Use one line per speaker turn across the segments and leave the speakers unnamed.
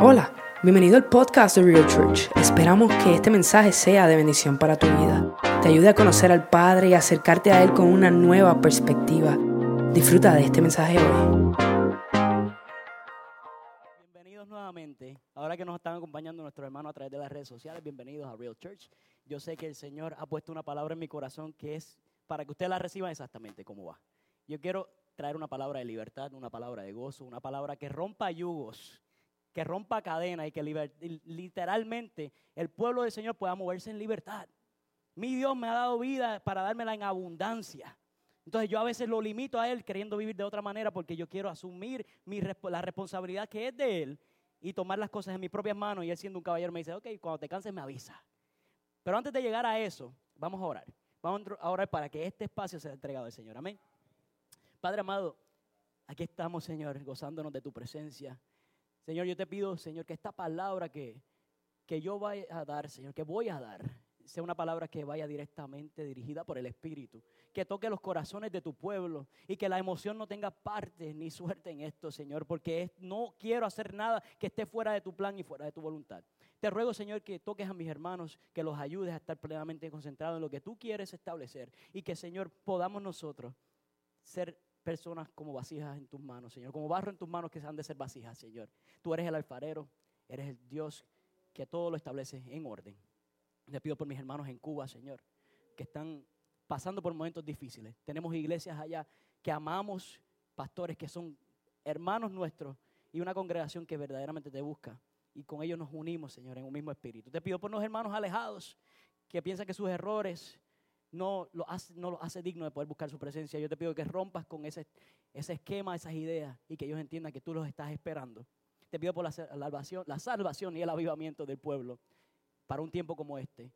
Hola, bienvenido al podcast de Real Church. Esperamos que este mensaje sea de bendición para tu vida. Te ayude a conocer al Padre y acercarte a Él con una nueva perspectiva. Disfruta de este mensaje hoy.
Bienvenidos nuevamente. Ahora que nos están acompañando nuestros hermanos a través de las redes sociales, bienvenidos a Real Church. Yo sé que el Señor ha puesto una palabra en mi corazón que es para que ustedes la reciban exactamente como va. Yo quiero traer una palabra de libertad, una palabra de gozo, una palabra que rompa yugos, que rompa cadenas y que literalmente el pueblo del Señor pueda moverse en libertad. Mi Dios me ha dado vida para dármela en abundancia. Entonces yo a veces lo limito a Él queriendo vivir de otra manera porque yo quiero asumir mi, la responsabilidad que es de Él y tomar las cosas en mis propias manos. Y Él siendo un caballero me dice, ok, cuando te canses me avisa. Pero antes de llegar a eso, vamos a orar. Vamos a orar para que este espacio sea entregado al Señor. Amén. Padre amado, aquí estamos, Señor, gozándonos de tu presencia. Señor, yo te pido, Señor, que esta palabra que, que yo voy a dar, Señor, que voy a dar, sea una palabra que vaya directamente dirigida por el Espíritu, que toque los corazones de tu pueblo y que la emoción no tenga parte ni suerte en esto, Señor, porque no quiero hacer nada que esté fuera de tu plan y fuera de tu voluntad. Te ruego, Señor, que toques a mis hermanos, que los ayudes a estar plenamente concentrados en lo que tú quieres establecer y que, Señor, podamos nosotros ser personas como vasijas en tus manos, Señor, como barro en tus manos que han de ser vasijas, Señor. Tú eres el alfarero, eres el Dios que todo lo establece en orden. Te pido por mis hermanos en Cuba, Señor, que están pasando por momentos difíciles. Tenemos iglesias allá que amamos, pastores que son hermanos nuestros y una congregación que verdaderamente te busca. Y con ellos nos unimos, Señor, en un mismo espíritu. Te pido por los hermanos alejados que piensan que sus errores no lo hace, no lo hace digno de poder buscar su presencia. Yo te pido que rompas con ese, ese esquema, esas ideas y que ellos entiendan que tú los estás esperando. Te pido por la salvación, la salvación y el avivamiento del pueblo para un tiempo como este.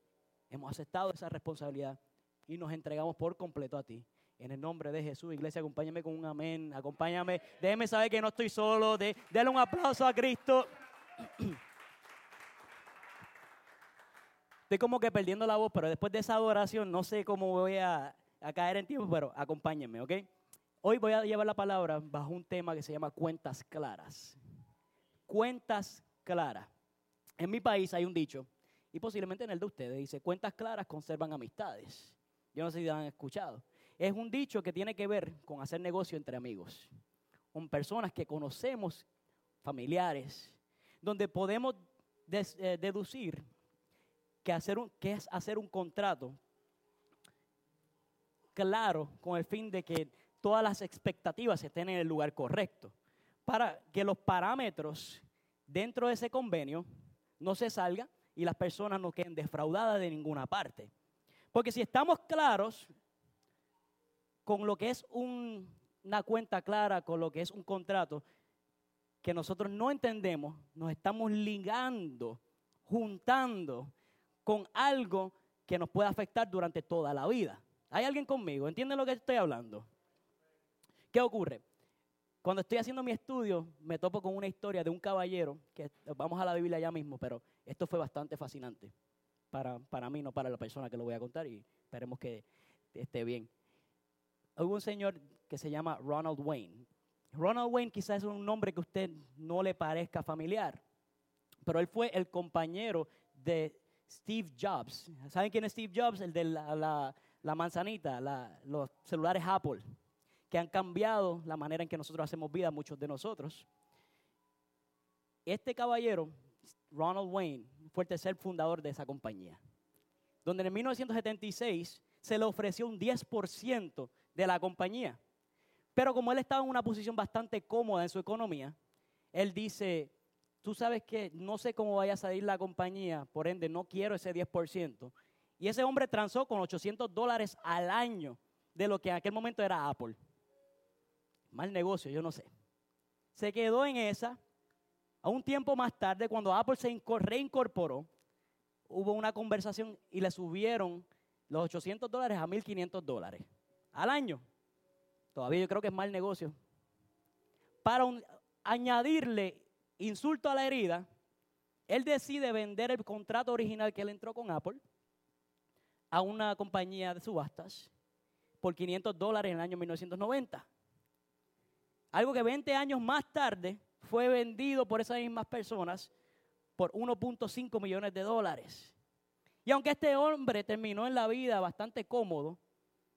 Hemos aceptado esa responsabilidad y nos entregamos por completo a ti. En el nombre de Jesús, iglesia, acompáñame con un amén. Acompáñame. Déjeme saber que no estoy solo. De, déle un aplauso a Cristo. Estoy como que perdiendo la voz, pero después de esa adoración no sé cómo voy a, caer en tiempo, pero acompáñenme, ¿ok? Hoy voy a llevar la palabra bajo un tema que se llama cuentas claras. Cuentas claras. En mi país hay un dicho, y posiblemente en el de ustedes, dice, cuentas claras conservan amistades. Yo no sé si lo han escuchado. Es un dicho que tiene que ver con hacer negocio entre amigos, con personas que conocemos, familiares, donde podemos eh, deducir que, hacer un, que es hacer un contrato claro con el fin de que todas las expectativas estén en el lugar correcto, para que los parámetros dentro de ese convenio no se salgan y las personas no queden defraudadas de ninguna parte. Porque si estamos claros con lo que es una cuenta clara, con lo que es un contrato, que nosotros no entendemos, nos estamos ligando, juntando con algo que nos puede afectar durante toda la vida. ¿Hay alguien conmigo? ¿Entienden lo que estoy hablando? ¿Qué ocurre? Cuando estoy haciendo mi estudio, me topo con una historia de un caballero, que vamos a la Biblia ya mismo, pero esto fue bastante fascinante para, para mí, no para la persona que lo voy a contar, y esperemos que esté bien. Hubo un señor que se llama Ronald Wayne. Ronald Wayne quizás es un nombre que a usted no le parezca familiar, pero él fue el compañero de Steve Jobs. ¿Saben quién es Steve Jobs? El de la, manzanita, los celulares Apple, que han cambiado la manera en que nosotros hacemos vida, muchos de nosotros. Este caballero, Ronald Wayne, fue el tercer fundador de esa compañía, donde en 1976 se le ofreció un 10% de la compañía. Pero como él estaba en una posición bastante cómoda en su economía, él dice, tú sabes que no sé cómo vaya a salir la compañía, por ende no quiero ese 10%. Y ese hombre transó con 800 dólares al año de lo que en aquel momento era Apple. Mal negocio, yo no sé. Se quedó en esa. A un tiempo más tarde, cuando Apple se reincorporó, hubo una conversación y le subieron los 800 dólares a 1.500 dólares al año. Todavía yo creo que es mal negocio. Para añadirle insulto a la herida, él decide vender el contrato original que él entró con Apple a una compañía de subastas por 500 dólares en el año 1990. Algo que 20 años más tarde fue vendido por esas mismas personas por 1.5 millones de dólares. Y aunque este hombre terminó en la vida bastante cómodo,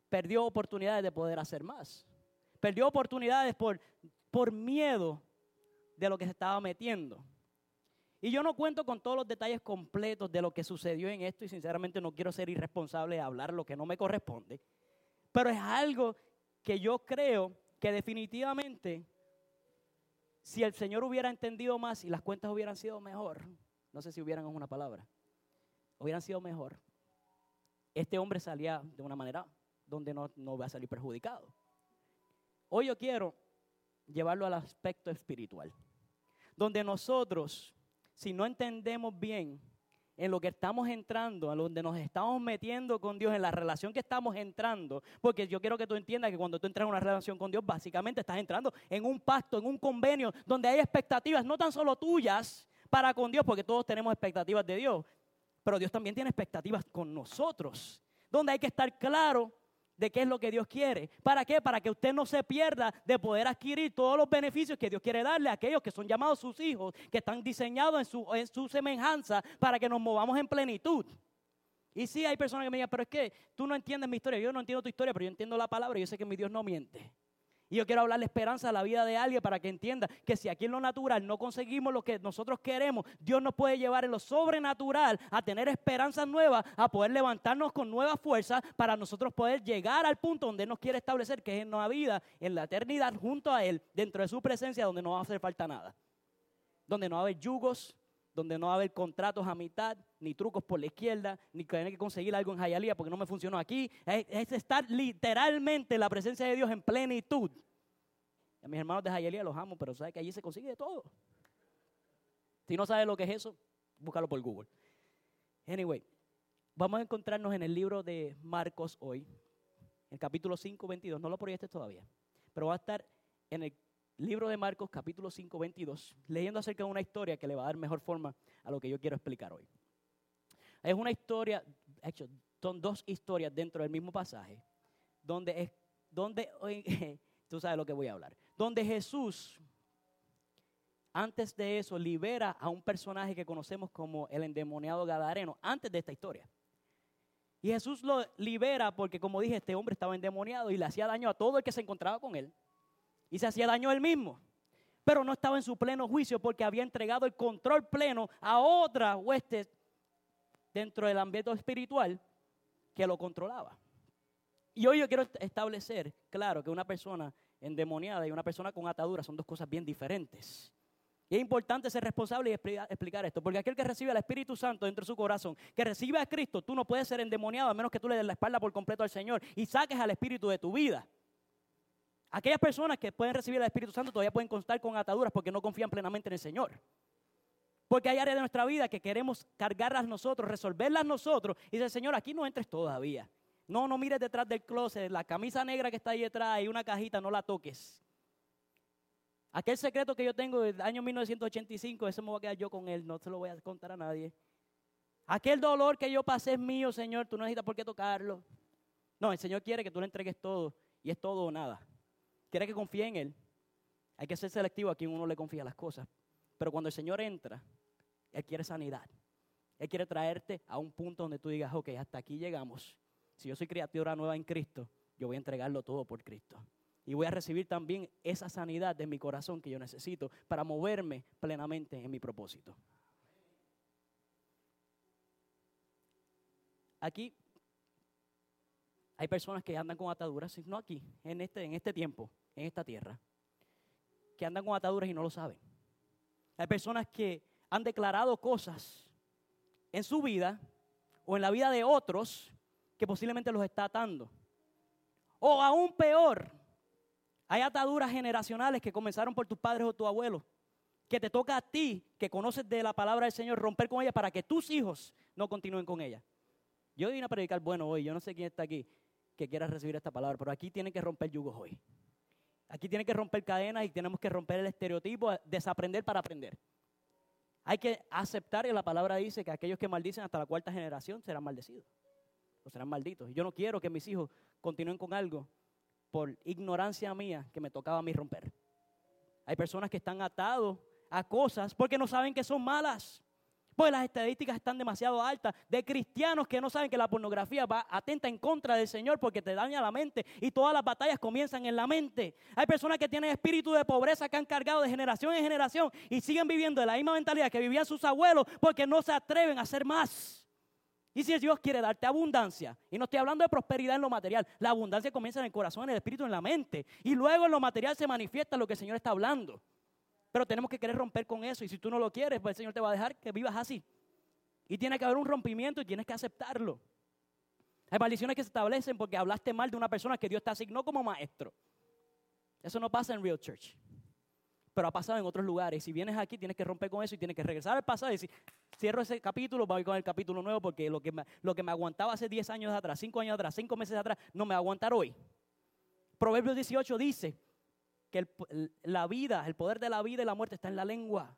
perdió oportunidades de poder hacer más. Perdió oportunidades por, por miedo de lo que se estaba metiendo. Y yo no cuento con todos los detalles completos de lo que sucedió en esto y sinceramente no quiero ser irresponsable de hablar lo que no me corresponde. Pero es algo que yo creo que definitivamente si el Señor hubiera entendido más y las cuentas hubieran sido mejor, no sé si hubieran una palabra, hubieran sido mejor, este hombre salía de una manera donde no, no va a salir perjudicado. Hoy yo quiero llevarlo al aspecto espiritual, donde nosotros, si no entendemos bien en lo que estamos entrando, en donde nos estamos metiendo con Dios, en la relación que estamos entrando, porque yo quiero que tú entiendas que cuando tú entras en una relación con Dios, básicamente estás entrando en un pacto, en un convenio, donde hay expectativas, no tan solo tuyas para con Dios, porque todos tenemos expectativas de Dios, pero Dios también tiene expectativas con nosotros, donde hay que estar claro de qué es lo que Dios quiere. ¿Para qué? Para que usted no se pierda de poder adquirir todos los beneficios que Dios quiere darle a aquellos que son llamados sus hijos, que están diseñados en su, en su semejanza para que nos movamos en plenitud. Y sí, hay personas que me digan, pero es que tú no entiendes mi historia, yo no entiendo tu historia, pero yo entiendo la palabra y yo sé que mi Dios no miente. Y yo quiero hablarle esperanza a la vida de alguien para que entienda que si aquí en lo natural no conseguimos lo que nosotros queremos, Dios nos puede llevar en lo sobrenatural a tener esperanzas nuevas, a poder levantarnos con nuevas fuerzas para nosotros poder llegar al punto donde Él nos quiere establecer, que es en una vida, en la eternidad, junto a Él, dentro de su presencia, donde no va a hacer falta nada. Donde no va a haber yugos, donde no va a haber contratos a mitad, ni trucos por la izquierda, ni tener que conseguir algo en Jayalía porque no me funcionó aquí. Es, estar literalmente en la presencia de Dios en plenitud. A mis hermanos de Jayalía los amo, pero sabe que allí se consigue de todo. Si no sabes lo que es eso, búscalo por Google. Anyway, vamos a encontrarnos en el libro de Marcos hoy, el capítulo 5, 22. No lo proyectes todavía, pero va a estar en el libro de Marcos, capítulo 5, 22, leyendo acerca de una historia que le va a dar mejor forma a lo que yo quiero explicar hoy. Es una historia, hecho, son dos historias dentro del mismo pasaje, donde, es, donde tú sabes lo que voy a hablar, donde Jesús, antes de eso, libera a un personaje que conocemos como el endemoniado Gadareno, antes de esta historia. Y Jesús lo libera porque, como dije, este hombre estaba endemoniado y le hacía daño a todo el que se encontraba con él y se hacía daño él mismo. Pero no estaba en su pleno juicio porque había entregado el control pleno a otra hueste dentro del ambiente espiritual que lo controlaba. Y hoy yo quiero establecer, claro, que una persona endemoniada y una persona con atadura son dos cosas bien diferentes. Y es importante ser responsable y explicar esto, porque aquel que recibe al Espíritu Santo dentro de su corazón, que recibe a Cristo, tú no puedes ser endemoniado a menos que tú le des la espalda por completo al Señor y saques al Espíritu de tu vida. Aquellas personas que pueden recibir el Espíritu Santo todavía pueden constar con ataduras porque no confían plenamente en el Señor. Porque hay áreas de nuestra vida que queremos cargarlas nosotros, resolverlas nosotros. Y dice, Señor, aquí no entres todavía. No, no mires detrás del closet, la camisa negra que está ahí detrás y una cajita, no la toques. Aquel secreto que yo tengo del año 1985, ese me voy a quedar yo con él, no se lo voy a contar a nadie. Aquel dolor que yo pasé es mío, Señor, tú no necesitas por qué tocarlo. No, el Señor quiere que tú le entregues todo y es todo o nada quiere que confíe en Él, hay que ser selectivo a quien uno le confía las cosas. Pero cuando el Señor entra, Él quiere sanidad. Él quiere traerte a un punto donde tú digas, ok, hasta aquí llegamos. Si yo soy criatura nueva en Cristo, yo voy a entregarlo todo por Cristo. Y voy a recibir también esa sanidad de mi corazón que yo necesito para moverme plenamente en mi propósito. Aquí hay personas que andan con ataduras, no aquí, en este, en este tiempo, en esta tierra, que andan con ataduras y no lo saben. Hay personas que han declarado cosas en su vida o en la vida de otros que posiblemente los está atando. O aún peor, hay ataduras generacionales que comenzaron por tus padres o tu abuelo, que te toca a ti, que conoces de la palabra del Señor, romper con ella para que tus hijos no continúen con ella. Yo vine a predicar bueno hoy, yo no sé quién está aquí que quiera recibir esta palabra, pero aquí tiene que romper yugos hoy. Aquí tiene que romper cadenas y tenemos que romper el estereotipo, desaprender para aprender. Hay que aceptar que la palabra dice que aquellos que maldicen hasta la cuarta generación serán maldecidos o serán malditos. Y yo no quiero que mis hijos continúen con algo por ignorancia mía que me tocaba a mí romper. Hay personas que están atados a cosas porque no saben que son malas. Pues las estadísticas están demasiado altas de cristianos que no saben que la pornografía va atenta en contra del Señor porque te daña la mente y todas las batallas comienzan en la mente. Hay personas que tienen espíritu de pobreza que han cargado de generación en generación y siguen viviendo de la misma mentalidad que vivían sus abuelos porque no se atreven a hacer más. Y si Dios quiere darte abundancia, y no estoy hablando de prosperidad en lo material, la abundancia comienza en el corazón, en el espíritu, en la mente, y luego en lo material se manifiesta lo que el Señor está hablando. Pero tenemos que querer romper con eso. Y si tú no lo quieres, pues el Señor te va a dejar que vivas así. Y tiene que haber un rompimiento y tienes que aceptarlo. Hay maldiciones que se establecen porque hablaste mal de una persona que Dios te asignó como maestro. Eso no pasa en Real Church. Pero ha pasado en otros lugares. Si vienes aquí, tienes que romper con eso y tienes que regresar al pasado y decir, cierro ese capítulo, voy con el capítulo nuevo porque lo que me, lo que me aguantaba hace 10 años atrás, 5 años atrás, 5 meses atrás, no me va a aguantar hoy. Proverbios 18 dice, que la vida, el poder de la vida y la muerte está en la lengua.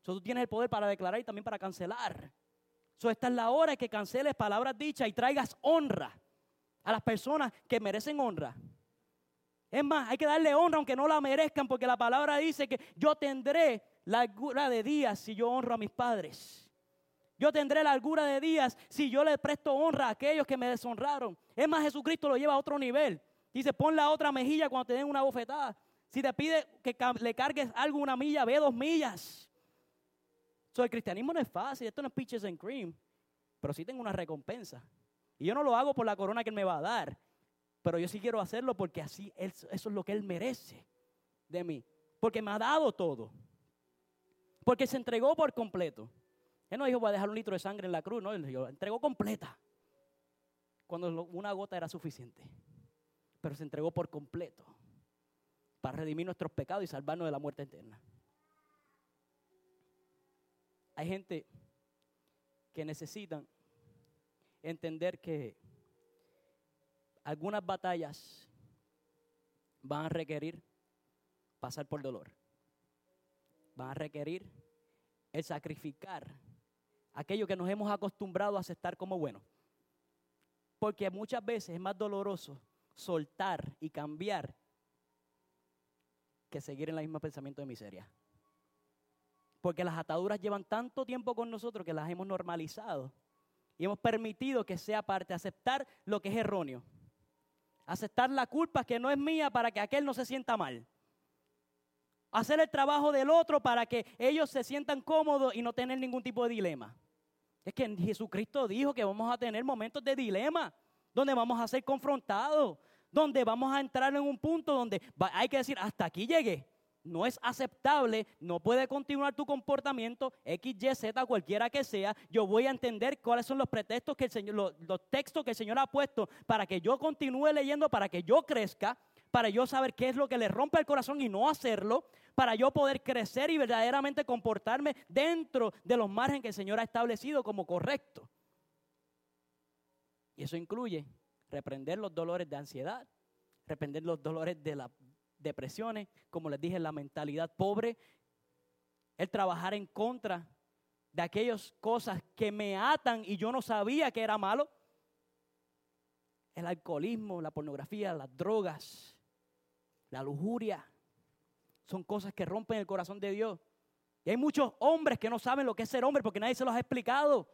So, tú tienes el poder para declarar y también para cancelar. So, esta es la hora que canceles palabras dichas y traigas honra a las personas que merecen honra. Es más, hay que darle honra aunque no la merezcan, porque la palabra dice que yo tendré la largura de días si yo honro a mis padres. Yo tendré la largura de días si yo le presto honra a aquellos que me deshonraron. Es más, Jesucristo lo lleva a otro nivel. Dice, pon la otra mejilla cuando te den una bofetada. Si te pide que le cargues algo una milla, ve dos millas. So, el cristianismo no es fácil, esto no es peaches and cream, pero sí tengo una recompensa. Y yo no lo hago por la corona que él me va a dar, pero yo sí quiero hacerlo porque así eso es lo que él merece de mí. Porque me ha dado todo. Porque se entregó por completo. Él no dijo voy a dejar un litro de sangre en la cruz, no, él dijo, entregó completa. Cuando una gota era suficiente. Pero se entregó por completo para redimir nuestros pecados y salvarnos de la muerte eterna. Hay gente que necesitan entender que algunas batallas van a requerir pasar por dolor. Van a requerir el sacrificar aquello que nos hemos acostumbrado a aceptar como bueno. Porque muchas veces es más doloroso soltar y cambiar que seguir en el mismo pensamiento de miseria. Porque las ataduras llevan tanto tiempo con nosotros que las hemos normalizado y hemos permitido que sea parte, aceptar lo que es erróneo. Aceptar la culpa que no es mía para que aquel no se sienta mal. Hacer el trabajo del otro para que ellos se sientan cómodos y no tener ningún tipo de dilema. Es que Jesucristo dijo que vamos a tener momentos de dilema, donde vamos a ser confrontados, donde vamos a entrar en un punto donde hay que decir, hasta aquí llegué. No es aceptable, no puede continuar tu comportamiento, X, Y, Z, cualquiera que sea. Yo voy a entender cuáles son los pretextos que el Señor, los, los textos que el Señor ha puesto para que yo continúe leyendo, para que yo crezca, para yo saber qué es lo que le rompe el corazón y no hacerlo, para yo poder crecer y verdaderamente comportarme dentro de los márgenes que el Señor ha establecido como correcto. Y eso incluye reprender los dolores de ansiedad, reprender los dolores de las depresiones, como les dije, la mentalidad pobre, el trabajar en contra de aquellas cosas que me atan y yo no sabía que era malo. El alcoholismo, la pornografía, las drogas, la lujuria, son cosas que rompen el corazón de Dios. Y hay muchos hombres que no saben lo que es ser hombre porque nadie se los ha explicado.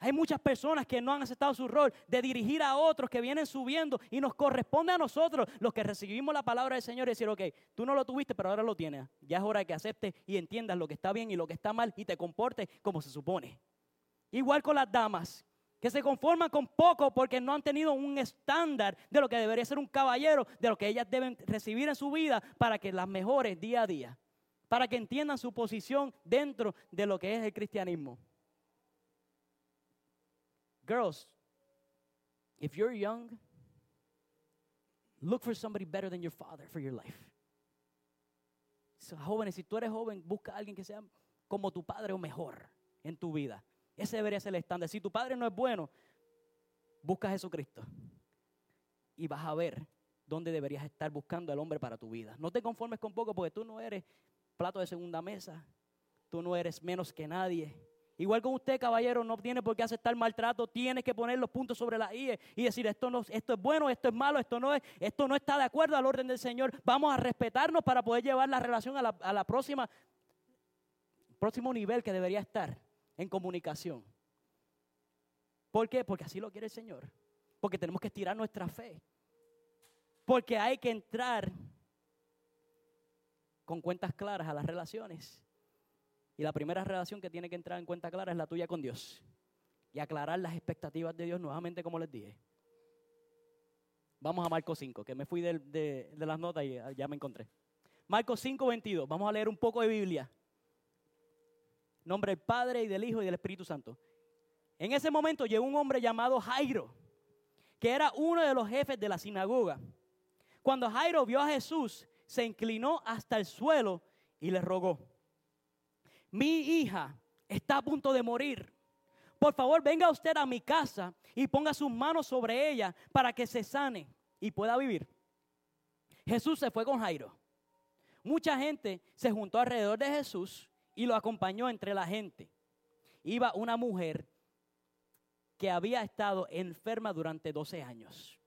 Hay muchas personas que no han aceptado su rol de dirigir a otros que vienen subiendo y nos corresponde a nosotros los que recibimos la palabra del Señor decir, ok, tú no lo tuviste, pero ahora lo tienes. Ya es hora que aceptes y entiendas lo que está bien y lo que está mal y te comportes como se supone. Igual con las damas, que se conforman con poco porque no han tenido un estándar de lo que debería ser un caballero, de lo que ellas deben recibir en su vida para que las mejores día a día, para que entiendan su posición dentro de lo que es el cristianismo. Girls, if you're young, look for somebody better than your father for your life. Jóvenes, si tú eres joven, busca a alguien que sea como tu padre o mejor en tu vida. Ese debería ser el estándar. Si tu padre no es bueno, busca a Jesucristo. Y vas a ver dónde deberías estar buscando al hombre para tu vida. No te conformes con poco porque tú no eres plato de segunda mesa. Tú no eres menos que nadie. Igual con usted, caballero, no tiene por qué aceptar maltrato, tiene que poner los puntos sobre la I y decir esto, no, esto es bueno, esto es malo, esto no, es, esto no está de acuerdo al orden del Señor. Vamos a respetarnos para poder llevar la relación a la, a la próxima, próximo nivel que debería estar en comunicación. ¿Por qué? Porque así lo quiere el Señor. Porque tenemos que estirar nuestra fe. Porque hay que entrar con cuentas claras a las relaciones. Y la primera relación que tiene que entrar en cuenta clara es la tuya con Dios. Y aclarar las expectativas de Dios nuevamente, como les dije. Vamos a Marcos 5, que me fui de, de las notas y ya me encontré. Marcos 5, 22. Vamos a leer un poco de Biblia. Nombre del Padre y del Hijo y del Espíritu Santo. En ese momento llegó un hombre llamado Jairo, que era uno de los jefes de la sinagoga. Cuando Jairo vio a Jesús, se inclinó hasta el suelo y le rogó mi hija está a punto de morir. Por favor, venga usted a mi casa y ponga sus manos sobre ella para que se sane y pueda vivir. Jesús se fue con Jairo. Mucha gente se juntó alrededor de Jesús y lo acompañó entre la gente. Iba una mujer que había estado enferma durante 12 años.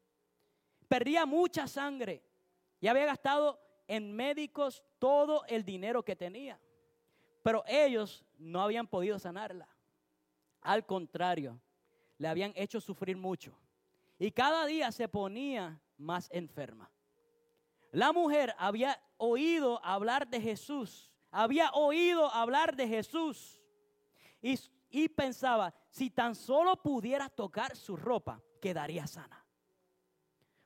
Perdía mucha sangre y había gastado en médicos todo el dinero que tenía. Pero ellos no habían podido sanarla. Al contrario, le habían hecho sufrir mucho. Y cada día se ponía más enferma. La mujer había oído hablar de Jesús. Había oído hablar de Jesús. Y, y pensaba, si tan solo pudiera tocar su ropa, quedaría sana.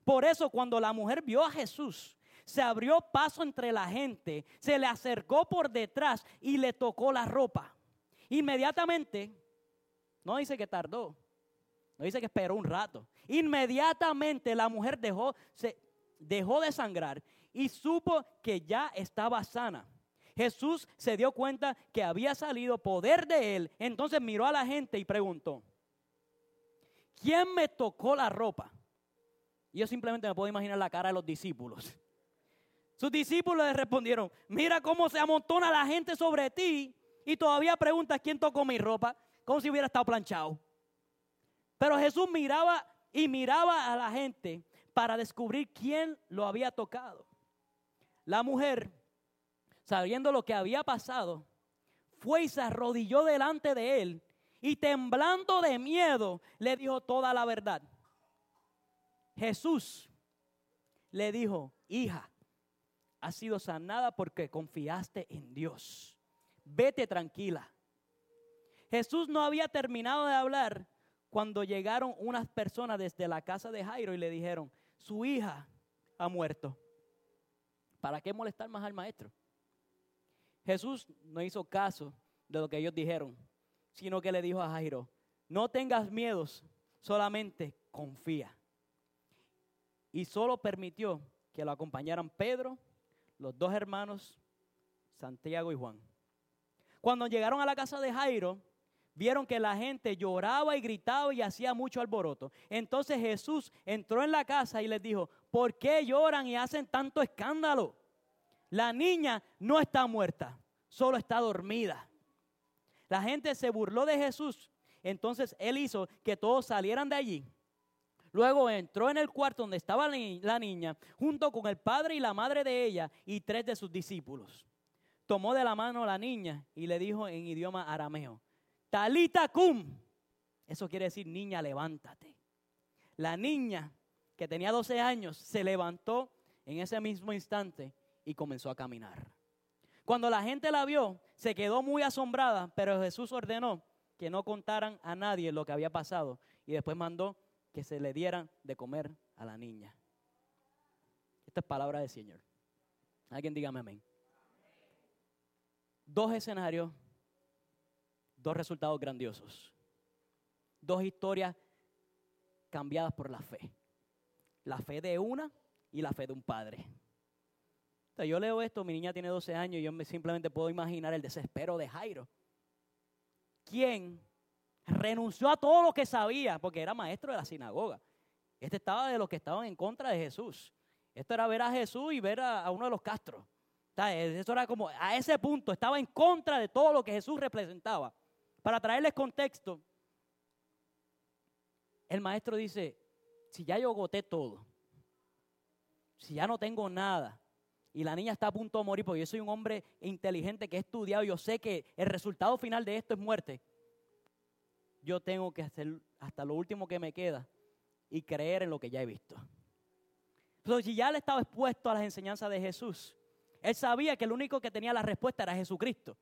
Por eso cuando la mujer vio a Jesús, se abrió paso entre la gente, se le acercó por detrás y le tocó la ropa. Inmediatamente, no dice que tardó, no dice que esperó un rato. Inmediatamente la mujer dejó, se, dejó de sangrar y supo que ya estaba sana. Jesús se dio cuenta que había salido poder de él. Entonces miró a la gente y preguntó, ¿quién me tocó la ropa? Yo simplemente me puedo imaginar la cara de los discípulos. Sus discípulos le respondieron, mira cómo se amontona la gente sobre ti y todavía preguntas quién tocó mi ropa, como si hubiera estado planchado. Pero Jesús miraba y miraba a la gente para descubrir quién lo había tocado. La mujer, sabiendo lo que había pasado, fue y se arrodilló delante de él y temblando de miedo le dijo toda la verdad. Jesús le dijo, hija, has sido sanada porque confiaste en Dios. Vete tranquila. Jesús no había terminado de hablar cuando llegaron unas personas desde la casa de Jairo y le dijeron, su hija ha muerto. ¿Para qué molestar más al maestro? Jesús no hizo caso de lo que ellos dijeron, sino que le dijo a Jairo, no tengas miedos, solamente confía. Y solo permitió que lo acompañaran Pedro, los dos hermanos, Santiago y Juan. Cuando llegaron a la casa de Jairo, vieron que la gente lloraba y gritaba y hacía mucho alboroto. Entonces Jesús entró en la casa y les dijo, ¿por qué lloran y hacen tanto escándalo? La niña no está muerta, solo está dormida. La gente se burló de Jesús. Entonces él hizo que todos salieran de allí Luego entró en el cuarto donde estaba la niña, junto con el padre y la madre de ella y tres de sus discípulos. Tomó de la mano a la niña y le dijo en idioma arameo, Talita cum. Eso quiere decir, niña, levántate. La niña, que tenía 12 años, se levantó en ese mismo instante y comenzó a caminar. Cuando la gente la vio, se quedó muy asombrada, pero Jesús ordenó que no contaran a nadie lo que había pasado y después mandó que se le dieran de comer a la niña. Esta es palabra del Señor. Alguien dígame amén. Dos escenarios, dos resultados grandiosos. Dos historias cambiadas por la fe. La fe de una y la fe de un padre. yo leo esto, mi niña tiene 12 años y yo me simplemente puedo imaginar el desespero de Jairo. ¿Quién renunció a todo lo que sabía, porque era maestro de la sinagoga. Este estaba de los que estaban en contra de Jesús. Esto era ver a Jesús y ver a, uno de los castros. Eso era como, a ese punto, estaba en contra de todo lo que Jesús representaba. Para traerles contexto, el maestro dice, si ya yo agoté todo, si ya no tengo nada, y la niña está a punto de morir, porque yo soy un hombre inteligente que he estudiado, yo sé que el resultado final de esto es muerte, yo tengo que hacer hasta lo último que me queda y creer en lo que ya he visto. Entonces, si ya él estaba expuesto a las enseñanzas de Jesús, él sabía que el único que tenía la respuesta era Jesucristo.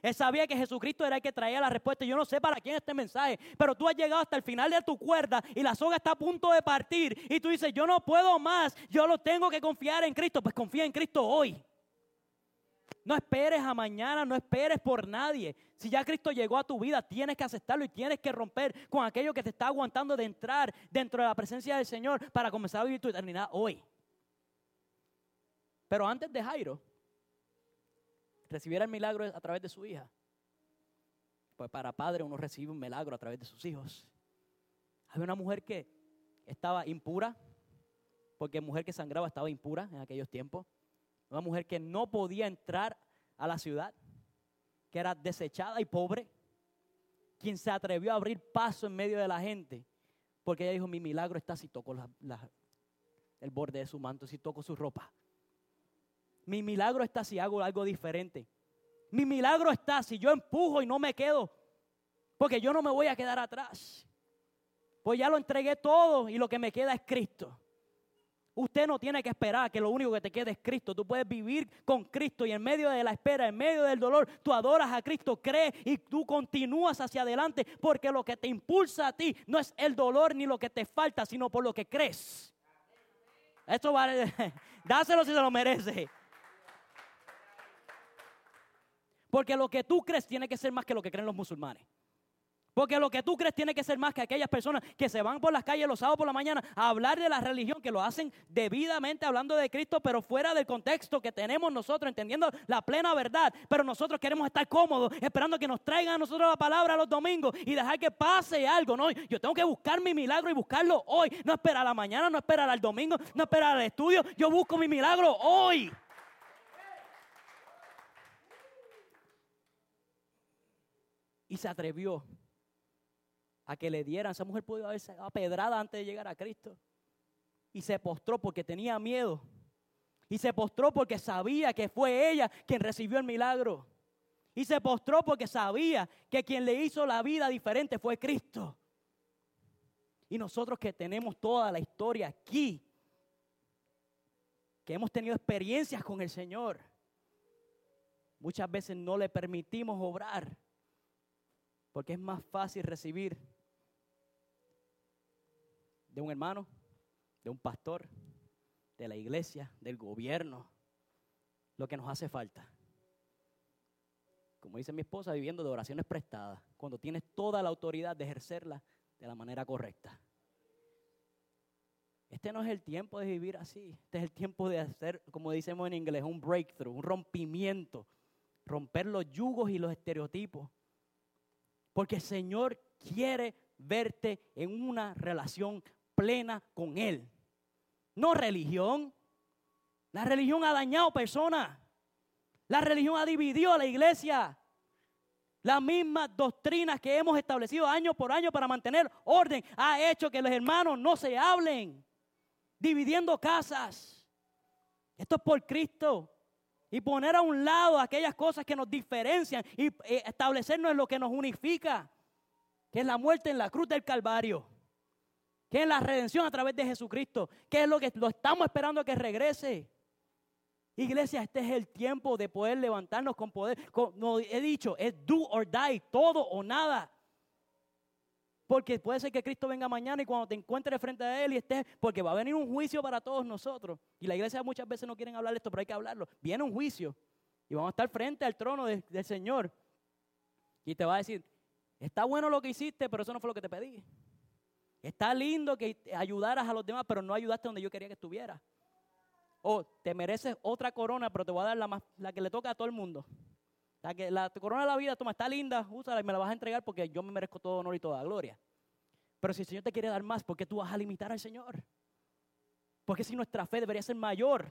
Él sabía que Jesucristo era el que traía la respuesta. Yo no sé para quién este mensaje, pero tú has llegado hasta el final de tu cuerda y la soga está a punto de partir y tú dices, yo no puedo más, yo lo tengo que confiar en Cristo. Pues confía en Cristo hoy. No esperes a mañana, no esperes por nadie. Si ya Cristo llegó a tu vida, tienes que aceptarlo y tienes que romper con aquello que te está aguantando de entrar dentro de la presencia del Señor para comenzar a vivir tu eternidad hoy. Pero antes de Jairo, recibiera el milagro a través de su hija. Pues para padre uno recibe un milagro a través de sus hijos. Había una mujer que estaba impura, porque mujer que sangraba estaba impura en aquellos tiempos. Una mujer que no podía entrar a la ciudad, que era desechada y pobre, quien se atrevió a abrir paso en medio de la gente, porque ella dijo, mi milagro está si toco el borde de su manto, si toco su ropa. Mi milagro está si hago algo diferente. Mi milagro está si yo empujo y no me quedo. Porque yo no me voy a quedar atrás. Pues ya lo entregué todo y lo que me queda es Cristo. Usted no tiene que esperar que lo único que te quede es Cristo. Tú puedes vivir con Cristo y en medio de la espera, en medio del dolor, tú adoras a Cristo, crees y tú continúas hacia adelante porque lo que te impulsa a ti no es el dolor ni lo que te falta, sino por lo que crees. Esto vale, dáselo si se lo merece. Porque lo que tú crees tiene que ser más que lo que creen los musulmanes. Porque lo que tú crees tiene que ser más que aquellas personas que se van por las calles los sábados por la mañana a hablar de la religión, que lo hacen debidamente hablando de Cristo, pero fuera del contexto que tenemos nosotros, entendiendo la plena verdad. Pero nosotros queremos estar cómodos, esperando que nos traigan a nosotros la palabra los domingos y dejar que pase algo. No, yo tengo que buscar mi milagro y buscarlo hoy. No esperar a la mañana, no esperar al domingo, no esperar al estudio. Yo busco mi milagro hoy. y se atrevió a que le dieran. Esa mujer pudo haberse apedrada antes de llegar a Cristo. Y se postró porque tenía miedo. Y se postró porque sabía que fue ella quien recibió el milagro. Y se postró porque sabía que quien le hizo la vida diferente fue Cristo. Y nosotros que tenemos toda la historia aquí, que hemos tenido experiencias con el Señor, muchas veces no le permitimos obrar porque es más fácil recibir de un hermano, de un pastor, de la iglesia, del gobierno, lo que nos hace falta. Como dice mi esposa, viviendo de oraciones prestadas, cuando tienes toda la autoridad de ejercerla de la manera correcta. Este no es el tiempo de vivir así. Este es el tiempo de hacer, como decimos en inglés, un breakthrough, un rompimiento. Romper los yugos y los estereotipos. Porque el Señor quiere verte en una relación plena con Él. No religión. La religión ha dañado personas. La religión ha dividido a la iglesia. Las mismas doctrinas que hemos establecido año por año para mantener orden ha hecho que los hermanos no se hablen, dividiendo casas. Esto es por Cristo y poner a un lado aquellas cosas que nos diferencian y eh, establecernos en lo que nos unifica, que es la muerte en la cruz del Calvario, que es la redención a través de Jesucristo, que es lo que lo estamos esperando a que regrese. Iglesia, este es el tiempo de poder levantarnos con poder. Como he dicho, es do or die, todo o nada. Porque puede ser que Cristo venga mañana y cuando te encuentres frente a Él y estés, porque va a venir un juicio para todos nosotros. Y la iglesia muchas veces no quieren hablar de esto, pero hay que hablarlo. Viene un juicio y vamos a estar frente al trono del Señor. Y te va a decir, está bueno lo que hiciste, pero eso no fue lo que te pedí. Está lindo que ayudaras a los demás, pero no ayudaste donde yo quería que estuvieras. O te mereces otra corona, pero te voy a dar la, más, la que le toca a todo el mundo. La, que, la corona de la vida, toma, está linda, úsala y me la vas a entregar porque yo me merezco todo honor y toda gloria. Pero si el Señor te quiere dar más, ¿por qué tú vas a limitar al Señor? Porque si nuestra fe debería ser mayor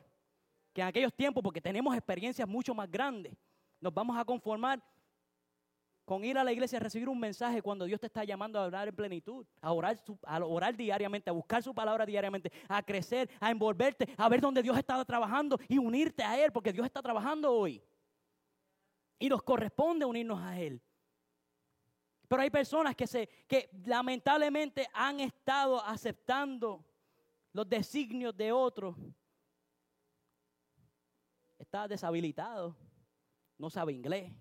que en aquellos tiempos, porque tenemos experiencias mucho más grandes, nos vamos a conformar con ir a la iglesia a recibir un mensaje cuando Dios te está llamando a orar en plenitud, a orar, diariamente, a buscar su palabra diariamente, a crecer, a envolverte, a ver dónde Dios está trabajando y unirte a Él, porque Dios está trabajando hoy. Y nos corresponde unirnos a Él. Pero hay personas que, se, que lamentablemente han estado aceptando los designios de otros. Está deshabilitado, no sabe inglés,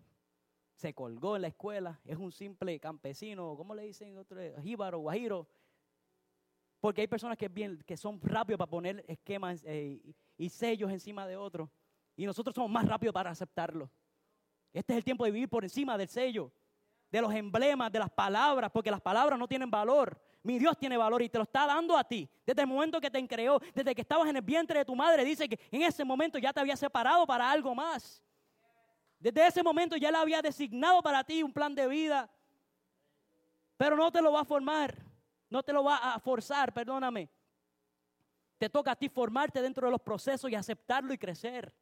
se colgó en la escuela, es un simple campesino, ¿cómo le dicen otro? Jíbaro, guajiro. Porque hay personas que, bien, que son rápidos para poner esquemas eh, y sellos encima de otros. Y nosotros somos más rápidos para aceptarlo. Este es el tiempo de vivir por encima del sello, de los emblemas, de las palabras, porque las palabras no tienen valor. Mi Dios tiene valor y te lo está dando a ti. Desde el momento que te creó, desde que estabas en el vientre de tu madre, dice que en ese momento ya te había separado para algo más. Desde ese momento ya Él había designado para ti un plan de vida. Pero no te lo va a formar. No te lo va a forzar, perdóname. Te toca a ti formarte dentro de los procesos y aceptarlo y crecer.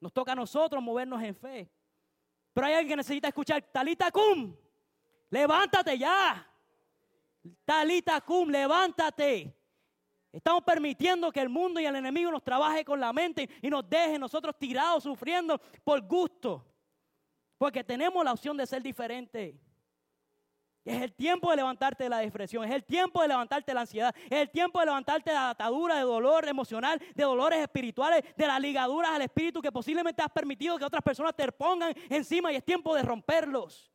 Nos toca a nosotros movernos en fe. Pero hay alguien que necesita escuchar, Talita Cum, levántate ya. Talita Cum, levántate. Estamos permitiendo que el mundo y el enemigo nos trabaje con la mente y nos deje nosotros tirados, sufriendo por gusto. Porque tenemos la opción de ser diferente. Es el tiempo de levantarte de la depresión, es el tiempo de levantarte de la ansiedad, es el tiempo de levantarte de la atadura, de dolor emocional, de dolores espirituales, de las ligaduras al espíritu que posiblemente has permitido que otras personas te pongan encima y es tiempo de romperlos.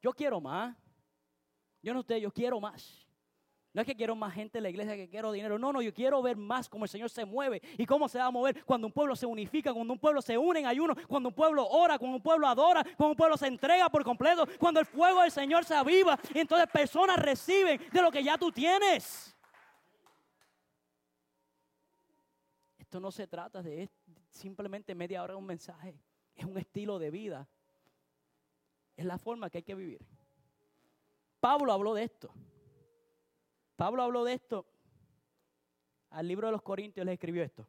Yo quiero más. Yo no sé, yo quiero más. No es que quiero más gente en la iglesia, que quiero dinero. No, no, yo quiero ver más cómo el Señor se mueve y cómo se va a mover cuando un pueblo se unifica, cuando un pueblo se une en ayuno, cuando un pueblo ora, cuando un pueblo adora, cuando un pueblo se entrega por completo, cuando el fuego del Señor se aviva y entonces personas reciben de lo que ya tú tienes. Esto no se trata de simplemente media hora de un mensaje, es un estilo de vida. Es la forma que hay que vivir. Pablo habló de esto. Pablo habló de esto. Al libro de los Corintios le escribió esto.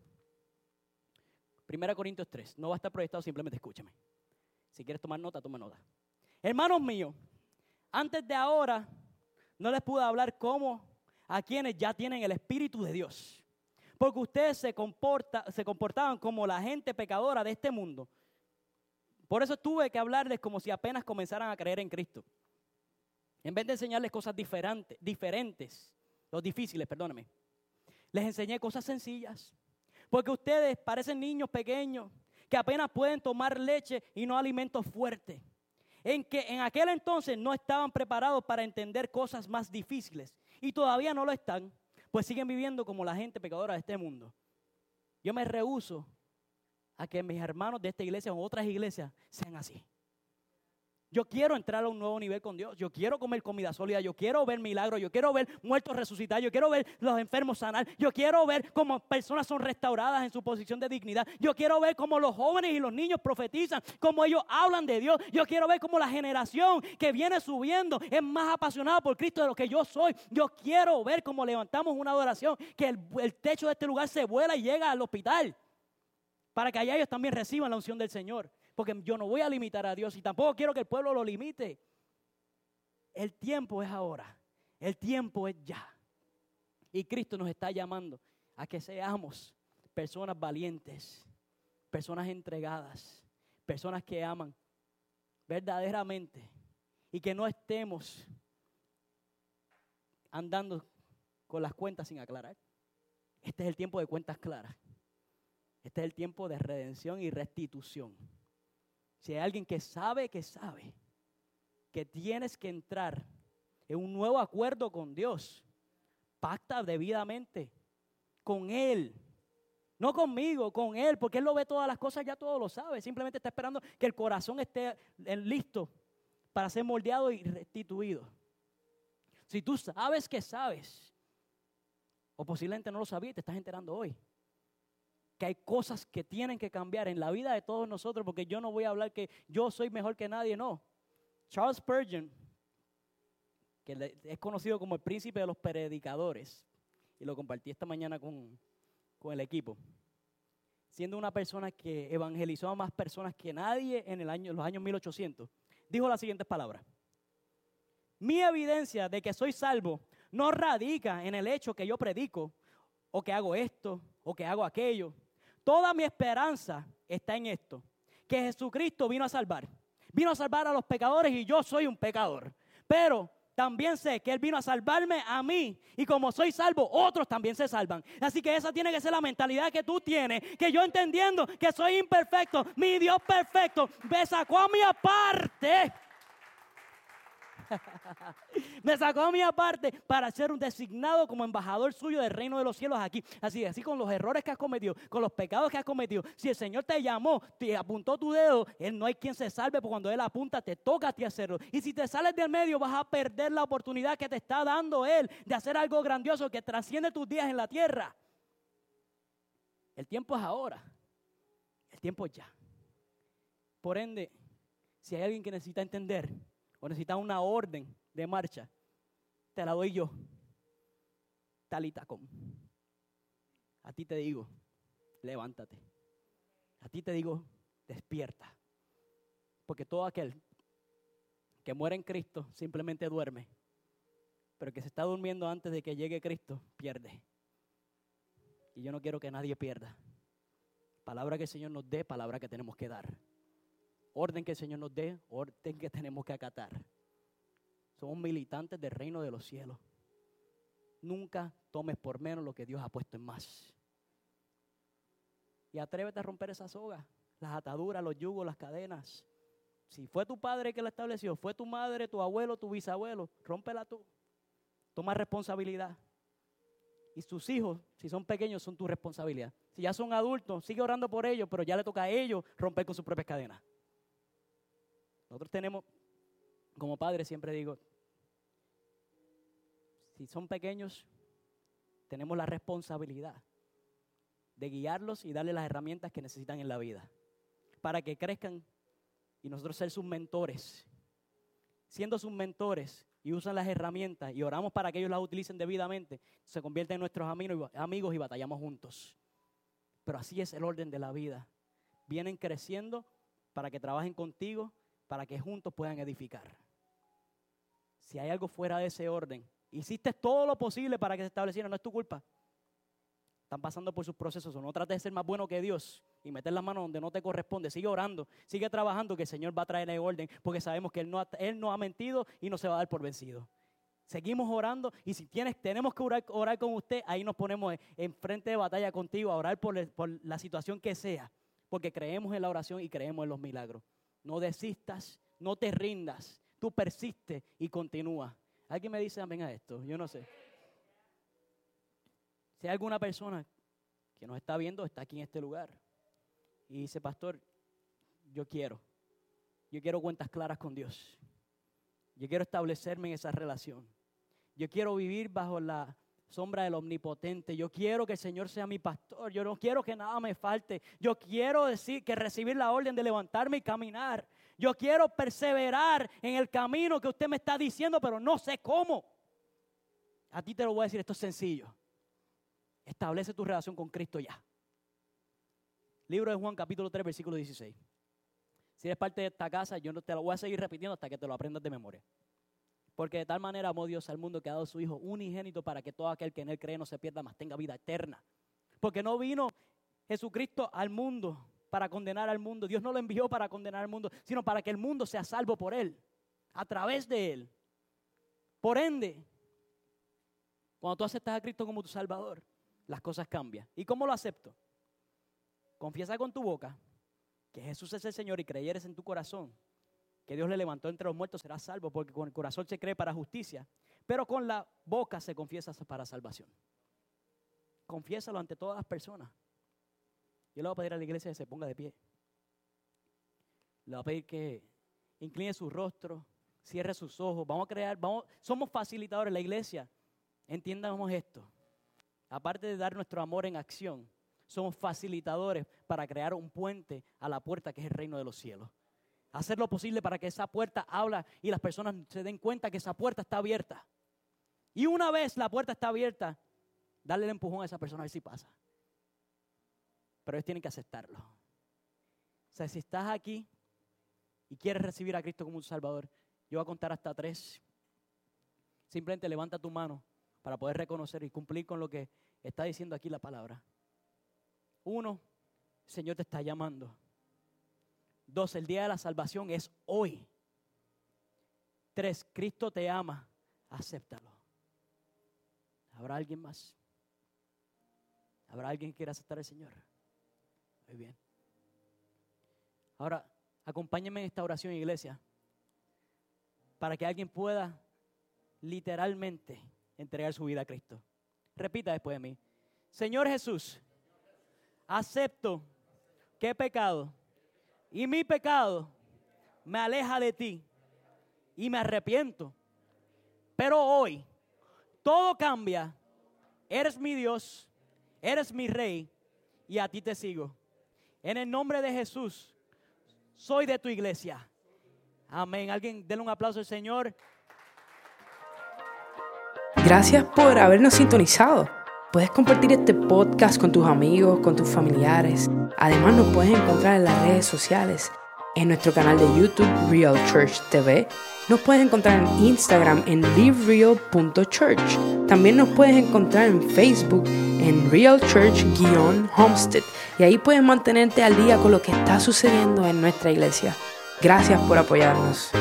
Primera Corintios 3. No va a estar proyectado, simplemente escúchame. Si quieres tomar nota, toma nota. Hermanos míos, antes de ahora no les pude hablar como a quienes ya tienen el Espíritu de Dios. Porque ustedes se, comporta, se comportaban como la gente pecadora de este mundo. Por eso tuve que hablarles como si apenas comenzaran a creer en Cristo. En vez de enseñarles cosas diferentes, diferentes, los difíciles, perdóname, les enseñé cosas sencillas. Porque ustedes parecen niños pequeños que apenas pueden tomar leche y no alimentos fuertes. En que en aquel entonces no estaban preparados para entender cosas más difíciles y todavía no lo están, pues siguen viviendo como la gente pecadora de este mundo. Yo me rehuso a que mis hermanos de esta iglesia o otras iglesias sean así. Yo quiero entrar a un nuevo nivel con Dios. Yo quiero comer comida sólida. Yo quiero ver milagros. Yo quiero ver muertos resucitar. Yo quiero ver los enfermos sanar. Yo quiero ver cómo personas son restauradas en su posición de dignidad. Yo quiero ver cómo los jóvenes y los niños profetizan. Cómo ellos hablan de Dios. Yo quiero ver cómo la generación que viene subiendo es más apasionada por Cristo de lo que yo soy. Yo quiero ver cómo levantamos una adoración. Que el, el techo de este lugar se vuela y llega al hospital. Para que allá ellos también reciban la unción del Señor porque yo no voy a limitar a Dios y tampoco quiero que el pueblo lo limite. El tiempo es ahora, el tiempo es ya. Y Cristo nos está llamando a que seamos personas valientes, personas entregadas, personas que aman verdaderamente y que no estemos andando con las cuentas sin aclarar. Este es el tiempo de cuentas claras. Este es el tiempo de redención y restitución. Si hay alguien que sabe, que sabe que tienes que entrar en un nuevo acuerdo con Dios, pacta debidamente con Él. No conmigo, con Él, porque Él lo ve todas las cosas, ya todo lo sabe. Simplemente está esperando que el corazón esté listo para ser moldeado y restituido. Si tú sabes que sabes, o posiblemente no lo sabías, te estás enterando hoy que hay cosas que tienen que cambiar en la vida de todos nosotros, porque yo no voy a hablar que yo soy mejor que nadie, no. Charles Spurgeon, que es conocido como el príncipe de los predicadores, y lo compartí esta mañana con, con el equipo. siendo una persona que evangelizó a más personas que nadie en el año, los años 1800, dijo las siguientes palabras. Mi evidencia de que soy salvo no radica en el hecho que yo predico o que hago esto o que hago aquello. Toda mi esperanza está en esto, que Jesucristo vino a salvar. Vino a salvar a los pecadores y yo soy un pecador. Pero también sé que Él vino a salvarme a mí. Y como soy salvo, otros también se salvan. Así que esa tiene que ser la mentalidad que tú tienes. Que yo entendiendo que soy imperfecto, mi Dios perfecto me sacó a mi aparte me sacó a mí aparte para ser un designado como embajador suyo del reino de los cielos aquí. Así, así con los errores que has cometido, con los pecados que has cometido. Si el Señor te llamó, te apuntó tu dedo, Él no hay quien se salve, porque cuando Él apunta, te toca a ti hacerlo. Y si te sales del medio, vas a perder la oportunidad que te está dando Él de hacer algo grandioso que trasciende tus días en la tierra. El tiempo es ahora. El tiempo es ya. Por ende, si hay alguien que necesita entender o necesitas una orden de marcha, te la doy yo. Talitacom. A ti te digo, levántate. A ti te digo, despierta. Porque todo aquel que muere en Cristo simplemente duerme. Pero que se está durmiendo antes de que llegue Cristo, pierde. Y yo no quiero que nadie pierda. Palabra que el Señor nos dé, palabra que tenemos que dar orden que el Señor nos dé, orden que tenemos que acatar. Somos militantes del reino de los cielos. Nunca tomes por menos lo que Dios ha puesto en más. Y atrévete a romper esa soga, las ataduras, los yugos, las cadenas. Si fue tu padre que la estableció, fue tu madre, tu abuelo, tu bisabuelo, rómpela tú. Toma responsabilidad. Y sus hijos, si son pequeños, son tu responsabilidad. Si ya son adultos, sigue orando por ellos, pero ya le toca a ellos romper con sus propias cadenas. Nosotros tenemos, como padres siempre digo, si son pequeños, tenemos la responsabilidad de guiarlos y darles las herramientas que necesitan en la vida para que crezcan y nosotros ser sus mentores. Siendo sus mentores y usan las herramientas y oramos para que ellos las utilicen debidamente, se convierten en nuestros amigos y batallamos juntos. Pero así es el orden de la vida. Vienen creciendo para que trabajen contigo para que juntos puedan edificar. Si hay algo fuera de ese orden, hiciste todo lo posible para que se estableciera, no es tu culpa. Están pasando por sus procesos, no trates de ser más bueno que Dios y meter la mano donde no te corresponde. Sigue orando, sigue trabajando, que el Señor va a traer el orden, porque sabemos que Él no ha, mentido y no se va a dar por vencido. Seguimos orando y si tienes, tenemos que orar, orar con usted, ahí nos ponemos en frente de batalla contigo a orar por, por la situación que sea, porque creemos en la oración y creemos en los milagros. No desistas, no te rindas. Tú persiste y continúa. ¿Alguien me dice amén a esto? Yo no sé. Si hay alguna persona que nos está viendo, está aquí en este lugar, y dice, pastor, yo quiero, yo quiero cuentas claras con Dios. Yo quiero establecerme en esa relación. Yo quiero vivir bajo la sombra del omnipotente. Yo quiero que el Señor sea mi pastor. Yo no quiero que nada me falte. Yo quiero decir que recibir la orden de levantarme y caminar. Yo quiero perseverar en el camino que usted me está diciendo, pero no sé cómo. A ti te lo voy a decir, esto es sencillo. Establece tu relación con Cristo ya. Libro de Juan capítulo 3 versículo 16. Si eres parte de esta casa, yo no te lo voy a seguir repitiendo hasta que te lo aprendas de memoria. Porque de tal manera amó Dios al mundo que ha dado su Hijo unigénito para que todo aquel que en él cree no se pierda, más tenga vida eterna. Porque no vino Jesucristo al mundo para condenar al mundo. Dios no lo envió para condenar al mundo, sino para que el mundo sea salvo por él, a través de él. Por ende, cuando tú aceptas a Cristo como tu Salvador, las cosas cambian. ¿Y cómo lo acepto? Confiesa con tu boca que Jesús es el Señor y creyeres en tu corazón que Dios le levantó entre los muertos, será salvo, porque con el corazón se cree para justicia, pero con la boca se confiesa para salvación. Confiésalo ante todas las personas. Yo le voy a pedir a la iglesia que se ponga de pie. Le voy a pedir que incline su rostro, cierre sus ojos. Vamos a crear, vamos, somos facilitadores, la iglesia. Entiendamos esto. Aparte de dar nuestro amor en acción, somos facilitadores para crear un puente a la puerta que es el reino de los cielos hacer lo posible para que esa puerta habla y las personas se den cuenta que esa puerta está abierta. Y una vez la puerta está abierta, darle el empujón a esa persona a ver si pasa. pero ellos tienen que aceptarlo. O sea, si estás aquí y quieres recibir a Cristo como un Salvador, yo voy a contar hasta tres. Simplemente levanta tu mano para poder reconocer y cumplir con lo que está diciendo aquí la palabra. Uno, el Señor te está llamando. Dos, el día de la salvación es hoy. Tres, Cristo te ama. Acéptalo. ¿Habrá alguien más? ¿Habrá alguien que quiera aceptar al Señor? Muy bien. Ahora, acompáñenme en esta oración, iglesia, para que alguien pueda literalmente entregar su vida a Cristo. Repita después de mí. Señor Jesús, acepto que pecado y mi pecado me aleja de ti y me arrepiento. Pero hoy todo cambia. Eres mi Dios, eres mi rey y a ti te sigo. En el nombre de Jesús, soy de tu iglesia. Amén. Alguien, denle un aplauso al Señor.
Gracias por habernos sintonizado. Puedes compartir este podcast con tus amigos, con tus familiares. Además nos puedes encontrar en las redes sociales, en nuestro canal de YouTube Real Church TV. Nos puedes encontrar en Instagram en livereal.church. También nos puedes encontrar en Facebook en Real Church-Homestead. Y ahí puedes mantenerte al día con lo que está sucediendo en nuestra iglesia. Gracias por apoyarnos.